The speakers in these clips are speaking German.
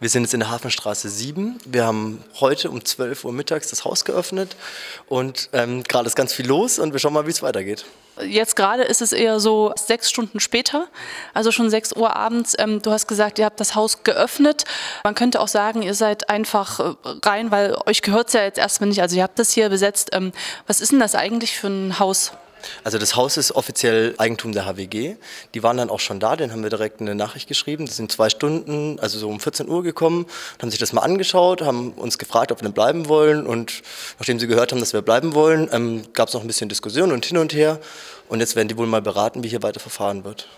Wir sind jetzt in der Hafenstraße 7. Wir haben heute um 12 Uhr mittags das Haus geöffnet und ähm, gerade ist ganz viel los und wir schauen mal, wie es weitergeht. Jetzt gerade ist es eher so sechs Stunden später, also schon 6 Uhr abends. Ähm, du hast gesagt, ihr habt das Haus geöffnet. Man könnte auch sagen, ihr seid einfach äh, rein, weil euch gehört es ja jetzt erstmal nicht. Also ihr habt das hier besetzt. Ähm, was ist denn das eigentlich für ein Haus? Also das Haus ist offiziell Eigentum der HWG. Die waren dann auch schon da, den haben wir direkt eine Nachricht geschrieben. Die sind zwei Stunden, also so um 14 Uhr gekommen, haben sich das mal angeschaut, haben uns gefragt, ob wir bleiben wollen. Und nachdem sie gehört haben, dass wir bleiben wollen, ähm, gab es noch ein bisschen Diskussion und hin und her. Und jetzt werden die wohl mal beraten, wie hier weiter verfahren wird.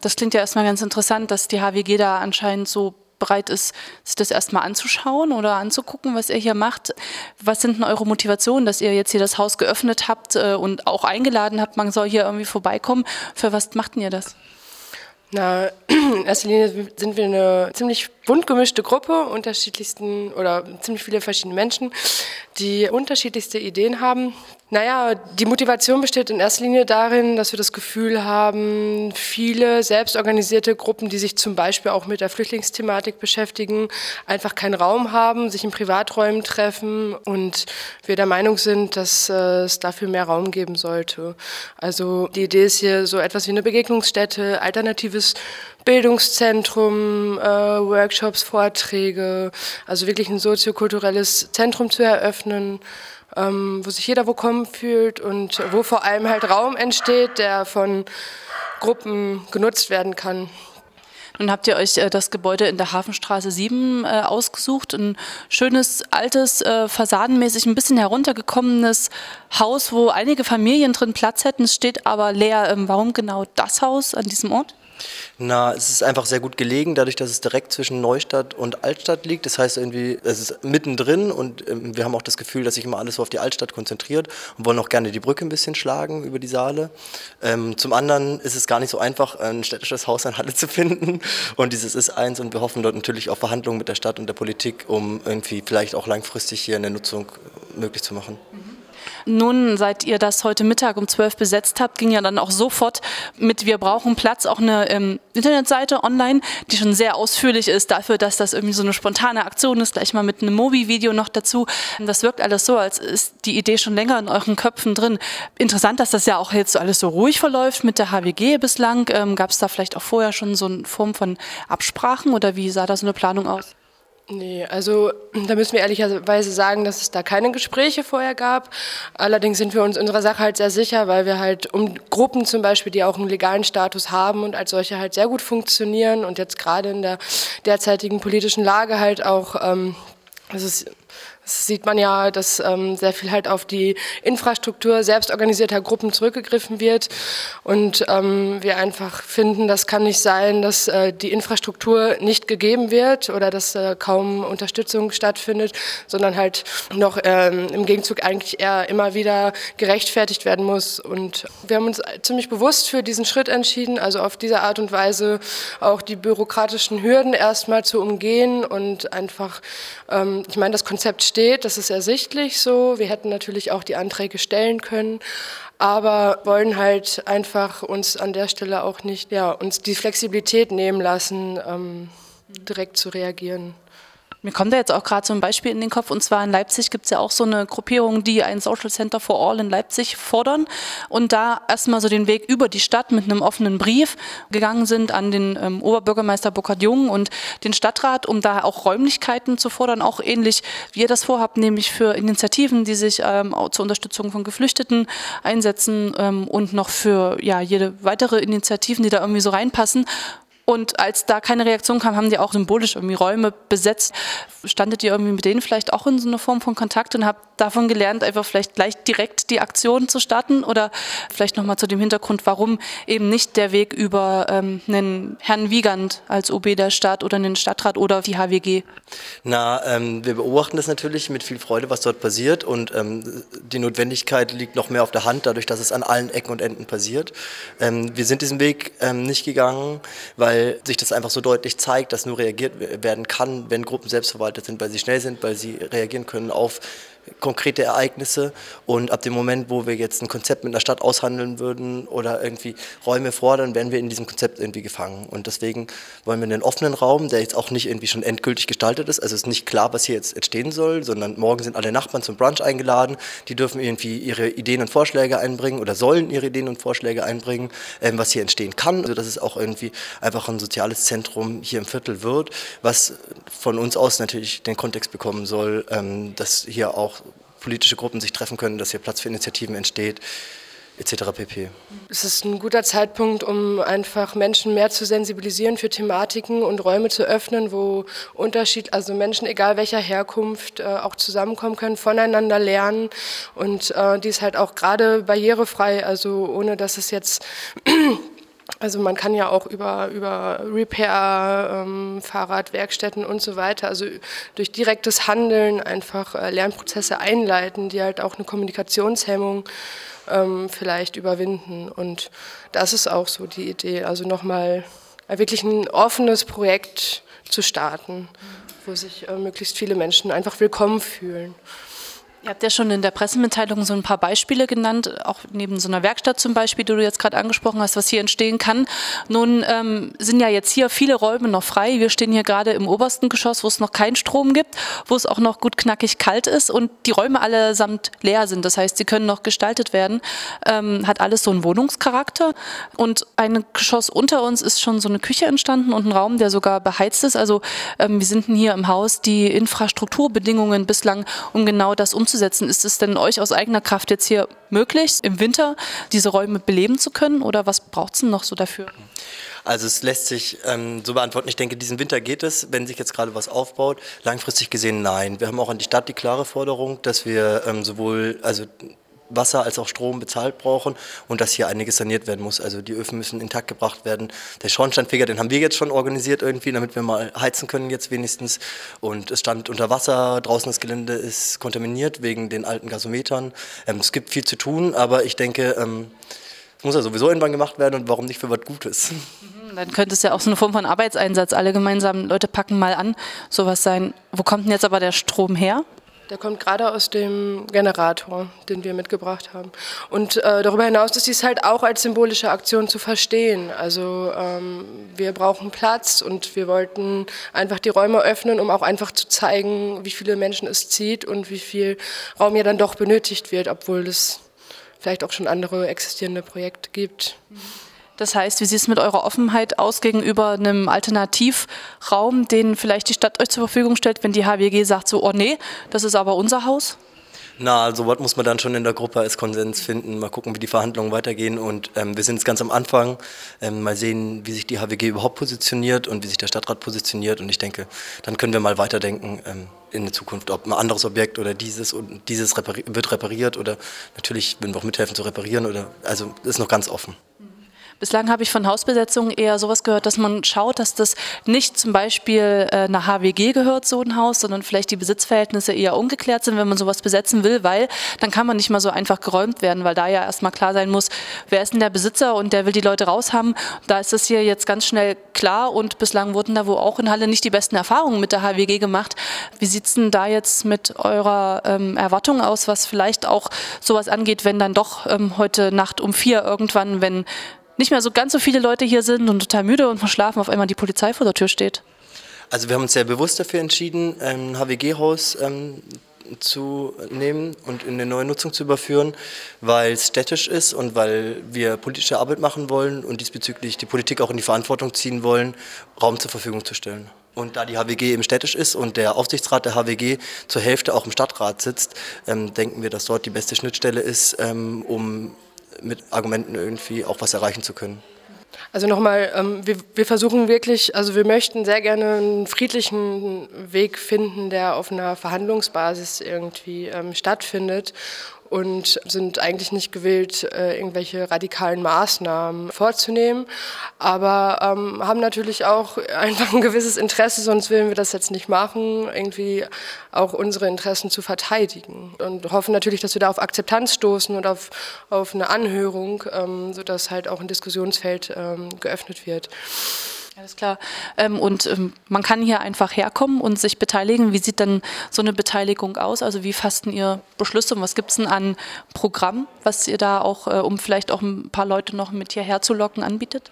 Das klingt ja erstmal ganz interessant, dass die HWG da anscheinend so bereit ist, sich das erstmal anzuschauen oder anzugucken, was ihr hier macht. Was sind denn eure Motivationen, dass ihr jetzt hier das Haus geöffnet habt äh, und auch eingeladen habt, man soll hier irgendwie vorbeikommen? Für was macht ihr das? Na, in erster Linie sind wir eine ziemlich bunt gemischte Gruppe, unterschiedlichsten oder ziemlich viele verschiedene Menschen, die unterschiedlichste Ideen haben. Naja, die Motivation besteht in erster Linie darin, dass wir das Gefühl haben, viele selbstorganisierte Gruppen, die sich zum Beispiel auch mit der Flüchtlingsthematik beschäftigen, einfach keinen Raum haben, sich in Privaträumen treffen und wir der Meinung sind, dass äh, es dafür mehr Raum geben sollte. Also die Idee ist hier so etwas wie eine Begegnungsstätte, alternatives Bildungszentrum, äh, Workshops, Vorträge, also wirklich ein soziokulturelles Zentrum zu eröffnen, ähm, wo sich jeder willkommen fühlt und wo vor allem halt Raum entsteht, der von Gruppen genutzt werden kann. Nun habt ihr euch äh, das Gebäude in der Hafenstraße 7 äh, ausgesucht. Ein schönes, altes, äh, fassadenmäßig ein bisschen heruntergekommenes Haus, wo einige Familien drin Platz hätten. Es steht aber leer. Ähm, warum genau das Haus an diesem Ort? Na, es ist einfach sehr gut gelegen, dadurch, dass es direkt zwischen Neustadt und Altstadt liegt. Das heißt irgendwie, es ist mittendrin und ähm, wir haben auch das Gefühl, dass sich immer alles so auf die Altstadt konzentriert und wollen auch gerne die Brücke ein bisschen schlagen über die Saale. Ähm, zum anderen ist es gar nicht so einfach, ein städtisches Haus in Halle zu finden und dieses ist eins und wir hoffen dort natürlich auf Verhandlungen mit der Stadt und der Politik, um irgendwie vielleicht auch langfristig hier eine Nutzung möglich zu machen. Mhm. Nun, seit ihr das heute Mittag um 12 besetzt habt, ging ja dann auch sofort mit Wir brauchen Platz auch eine ähm, Internetseite online, die schon sehr ausführlich ist dafür, dass das irgendwie so eine spontane Aktion ist, gleich mal mit einem Mobi-Video noch dazu. Das wirkt alles so, als ist die Idee schon länger in euren Köpfen drin. Interessant, dass das ja auch jetzt alles so ruhig verläuft mit der HWG bislang. Ähm, Gab es da vielleicht auch vorher schon so eine Form von Absprachen oder wie sah da so eine Planung aus? Nee, also da müssen wir ehrlicherweise sagen, dass es da keine Gespräche vorher gab. Allerdings sind wir uns unserer Sache halt sehr sicher, weil wir halt um Gruppen zum Beispiel, die auch einen legalen Status haben und als solche halt sehr gut funktionieren und jetzt gerade in der derzeitigen politischen Lage halt auch, ähm, das ist das sieht man ja, dass ähm, sehr viel halt auf die Infrastruktur selbstorganisierter Gruppen zurückgegriffen wird. Und ähm, wir einfach finden, das kann nicht sein, dass äh, die Infrastruktur nicht gegeben wird oder dass äh, kaum Unterstützung stattfindet, sondern halt noch ähm, im Gegenzug eigentlich eher immer wieder gerechtfertigt werden muss. Und wir haben uns ziemlich bewusst für diesen Schritt entschieden, also auf diese Art und Weise auch die bürokratischen Hürden erstmal zu umgehen und einfach, ähm, ich meine, das Konzept steht, das ist ersichtlich so. Wir hätten natürlich auch die Anträge stellen können, aber wollen halt einfach uns an der Stelle auch nicht, ja, uns die Flexibilität nehmen lassen, ähm, direkt zu reagieren. Mir kommt da jetzt auch gerade so ein Beispiel in den Kopf, und zwar in Leipzig gibt es ja auch so eine Gruppierung, die ein Social Center for All in Leipzig fordern und da erstmal so den Weg über die Stadt mit einem offenen Brief gegangen sind an den ähm, Oberbürgermeister Burkhard Jung und den Stadtrat, um da auch Räumlichkeiten zu fordern, auch ähnlich wie ihr das vorhabt, nämlich für Initiativen, die sich ähm, zur Unterstützung von Geflüchteten einsetzen ähm, und noch für ja, jede weitere Initiativen, die da irgendwie so reinpassen. Und als da keine Reaktion kam, haben die auch symbolisch irgendwie Räume besetzt. Standet ihr irgendwie mit denen vielleicht auch in so einer Form von Kontakt und habt davon gelernt, einfach vielleicht gleich direkt die Aktion zu starten? Oder vielleicht nochmal zu dem Hintergrund, warum eben nicht der Weg über ähm, einen Herrn Wiegand als OB der Stadt oder einen Stadtrat oder die HWG? Na, ähm, wir beobachten das natürlich mit viel Freude, was dort passiert. Und ähm, die Notwendigkeit liegt noch mehr auf der Hand, dadurch, dass es an allen Ecken und Enden passiert. Ähm, wir sind diesen Weg ähm, nicht gegangen, weil weil sich das einfach so deutlich zeigt, dass nur reagiert werden kann, wenn Gruppen selbstverwaltet sind, weil sie schnell sind, weil sie reagieren können auf konkrete Ereignisse. Und ab dem Moment, wo wir jetzt ein Konzept mit einer Stadt aushandeln würden oder irgendwie Räume fordern, wären wir in diesem Konzept irgendwie gefangen. Und deswegen wollen wir einen offenen Raum, der jetzt auch nicht irgendwie schon endgültig gestaltet ist. Also es ist nicht klar, was hier jetzt entstehen soll, sondern morgen sind alle Nachbarn zum Brunch eingeladen. Die dürfen irgendwie ihre Ideen und Vorschläge einbringen oder sollen ihre Ideen und Vorschläge einbringen, ähm, was hier entstehen kann. Also dass es auch irgendwie einfach ein soziales Zentrum hier im Viertel wird, was von uns aus natürlich den Kontext bekommen soll, ähm, dass hier auch politische Gruppen sich treffen können, dass hier Platz für Initiativen entsteht etc. pp. Es ist ein guter Zeitpunkt, um einfach Menschen mehr zu sensibilisieren für Thematiken und Räume zu öffnen, wo Unterschied, also Menschen, egal welcher Herkunft, äh, auch zusammenkommen können, voneinander lernen und äh, die ist halt auch gerade barrierefrei, also ohne dass es jetzt also man kann ja auch über, über Repair, ähm, Fahrradwerkstätten und so weiter, also durch direktes Handeln einfach äh, Lernprozesse einleiten, die halt auch eine Kommunikationshemmung ähm, vielleicht überwinden. Und das ist auch so die Idee, also nochmal wirklich ein offenes Projekt zu starten, wo sich äh, möglichst viele Menschen einfach willkommen fühlen. Ihr habt ja schon in der Pressemitteilung so ein paar Beispiele genannt, auch neben so einer Werkstatt zum Beispiel, die du jetzt gerade angesprochen hast, was hier entstehen kann. Nun ähm, sind ja jetzt hier viele Räume noch frei. Wir stehen hier gerade im obersten Geschoss, wo es noch keinen Strom gibt, wo es auch noch gut knackig kalt ist und die Räume allesamt leer sind. Das heißt, sie können noch gestaltet werden. Ähm, hat alles so einen Wohnungscharakter. Und ein Geschoss unter uns ist schon so eine Küche entstanden und ein Raum, der sogar beheizt ist. Also ähm, wir sind hier im Haus die Infrastrukturbedingungen bislang, um genau das umzusetzen umzusetzen. Ist es denn euch aus eigener Kraft jetzt hier möglich, im Winter diese Räume beleben zu können oder was braucht es denn noch so dafür? Also es lässt sich ähm, so beantworten. Ich denke, diesen Winter geht es, wenn sich jetzt gerade was aufbaut. Langfristig gesehen nein. Wir haben auch an die Stadt die klare Forderung, dass wir ähm, sowohl also Wasser als auch Strom bezahlt brauchen und dass hier einiges saniert werden muss. Also die Öfen müssen intakt gebracht werden. Der Schornsteinfeger, den haben wir jetzt schon organisiert irgendwie, damit wir mal heizen können jetzt wenigstens. Und es stand unter Wasser, draußen das Gelände ist kontaminiert wegen den alten Gasometern. Ähm, es gibt viel zu tun, aber ich denke, ähm, es muss ja sowieso irgendwann gemacht werden und warum nicht für was Gutes. Mhm, dann könnte es ja auch so eine Form von Arbeitseinsatz, alle gemeinsam, Leute packen mal an, sowas sein. Wo kommt denn jetzt aber der Strom her? Der kommt gerade aus dem Generator, den wir mitgebracht haben. Und äh, darüber hinaus ist dies halt auch als symbolische Aktion zu verstehen. Also ähm, wir brauchen Platz und wir wollten einfach die Räume öffnen, um auch einfach zu zeigen, wie viele Menschen es zieht und wie viel Raum ja dann doch benötigt wird, obwohl es vielleicht auch schon andere existierende Projekte gibt. Mhm. Das heißt, wie sieht es mit eurer Offenheit aus gegenüber einem Alternativraum, den vielleicht die Stadt euch zur Verfügung stellt, wenn die HWG sagt so, oh nee, das ist aber unser Haus? Na, also was muss man dann schon in der Gruppe als Konsens finden. Mal gucken, wie die Verhandlungen weitergehen. Und ähm, wir sind jetzt ganz am Anfang. Ähm, mal sehen, wie sich die HWG überhaupt positioniert und wie sich der Stadtrat positioniert. Und ich denke, dann können wir mal weiterdenken ähm, in der Zukunft, ob ein anderes Objekt oder dieses und dieses repari wird repariert oder natürlich würden wir auch mithelfen zu reparieren. Oder also ist noch ganz offen. Bislang habe ich von Hausbesetzungen eher sowas gehört, dass man schaut, dass das nicht zum Beispiel äh, einer HWG gehört, so ein Haus, sondern vielleicht die Besitzverhältnisse eher ungeklärt sind, wenn man sowas besetzen will, weil dann kann man nicht mal so einfach geräumt werden, weil da ja erstmal klar sein muss, wer ist denn der Besitzer und der will die Leute raushaben. Da ist das hier jetzt ganz schnell klar und bislang wurden da wohl auch in Halle nicht die besten Erfahrungen mit der HWG gemacht. Wie sieht es denn da jetzt mit eurer ähm, Erwartung aus, was vielleicht auch sowas angeht, wenn dann doch ähm, heute Nacht um vier irgendwann, wenn nicht mehr so ganz so viele Leute hier sind und total müde und verschlafen, auf einmal die Polizei vor der Tür steht? Also wir haben uns sehr bewusst dafür entschieden, ein HWG-Haus ähm, zu nehmen und in eine neue Nutzung zu überführen, weil es städtisch ist und weil wir politische Arbeit machen wollen und diesbezüglich die Politik auch in die Verantwortung ziehen wollen, Raum zur Verfügung zu stellen. Und da die HWG eben städtisch ist und der Aufsichtsrat der HWG zur Hälfte auch im Stadtrat sitzt, ähm, denken wir, dass dort die beste Schnittstelle ist, ähm, um mit Argumenten irgendwie auch was erreichen zu können. Also nochmal, ähm, wir, wir, versuchen wirklich, also wir möchten sehr gerne einen friedlichen Weg finden, der auf einer Verhandlungsbasis irgendwie ähm, stattfindet und sind eigentlich nicht gewillt, äh, irgendwelche radikalen Maßnahmen vorzunehmen, aber ähm, haben natürlich auch einfach ein gewisses Interesse, sonst würden wir das jetzt nicht machen, irgendwie auch unsere Interessen zu verteidigen und hoffen natürlich, dass wir da auf Akzeptanz stoßen und auf, auf eine Anhörung, ähm, sodass halt auch ein Diskussionsfeld ähm, geöffnet wird. Alles klar. Ähm, und ähm, man kann hier einfach herkommen und sich beteiligen. Wie sieht dann so eine Beteiligung aus? Also wie fassten ihr Beschlüsse und was gibt es denn an Programm, was ihr da auch, äh, um vielleicht auch ein paar Leute noch mit hierher zu locken, anbietet?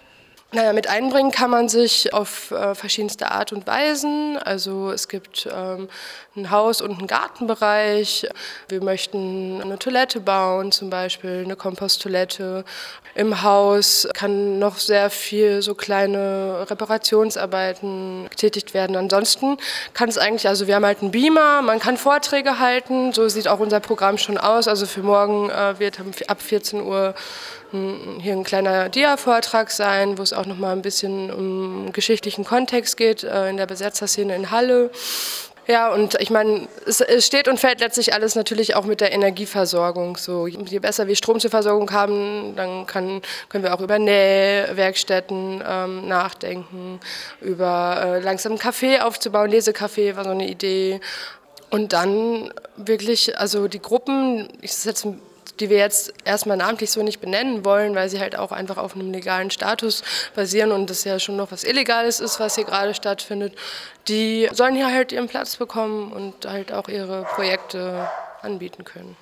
Naja, mit einbringen kann man sich auf äh, verschiedenste Art und Weisen. Also es gibt ähm, ein Haus- und einen Gartenbereich. Wir möchten eine Toilette bauen, zum Beispiel eine Komposttoilette. Im Haus kann noch sehr viel so kleine Reparationsarbeiten getätigt werden. Ansonsten kann es eigentlich, also wir haben halt einen Beamer, man kann Vorträge halten, so sieht auch unser Programm schon aus. Also für morgen äh, wird ab 14 Uhr hier ein kleiner Dia-Vortrag sein, wo es auch noch mal ein bisschen um geschichtlichen Kontext geht äh, in der Besetzerszene in Halle. Ja, und ich meine, es, es, steht und fällt letztlich alles natürlich auch mit der Energieversorgung. So, je besser wir Strom zur Versorgung haben, dann kann, können wir auch über Nähwerkstätten ähm, nachdenken, über äh, langsam einen Café aufzubauen. Lesecafé war so eine Idee. Und dann wirklich, also die Gruppen, ich setze die wir jetzt erstmal namentlich so nicht benennen wollen, weil sie halt auch einfach auf einem legalen Status basieren und das ja schon noch was Illegales ist, was hier gerade stattfindet, die sollen hier halt ihren Platz bekommen und halt auch ihre Projekte anbieten können.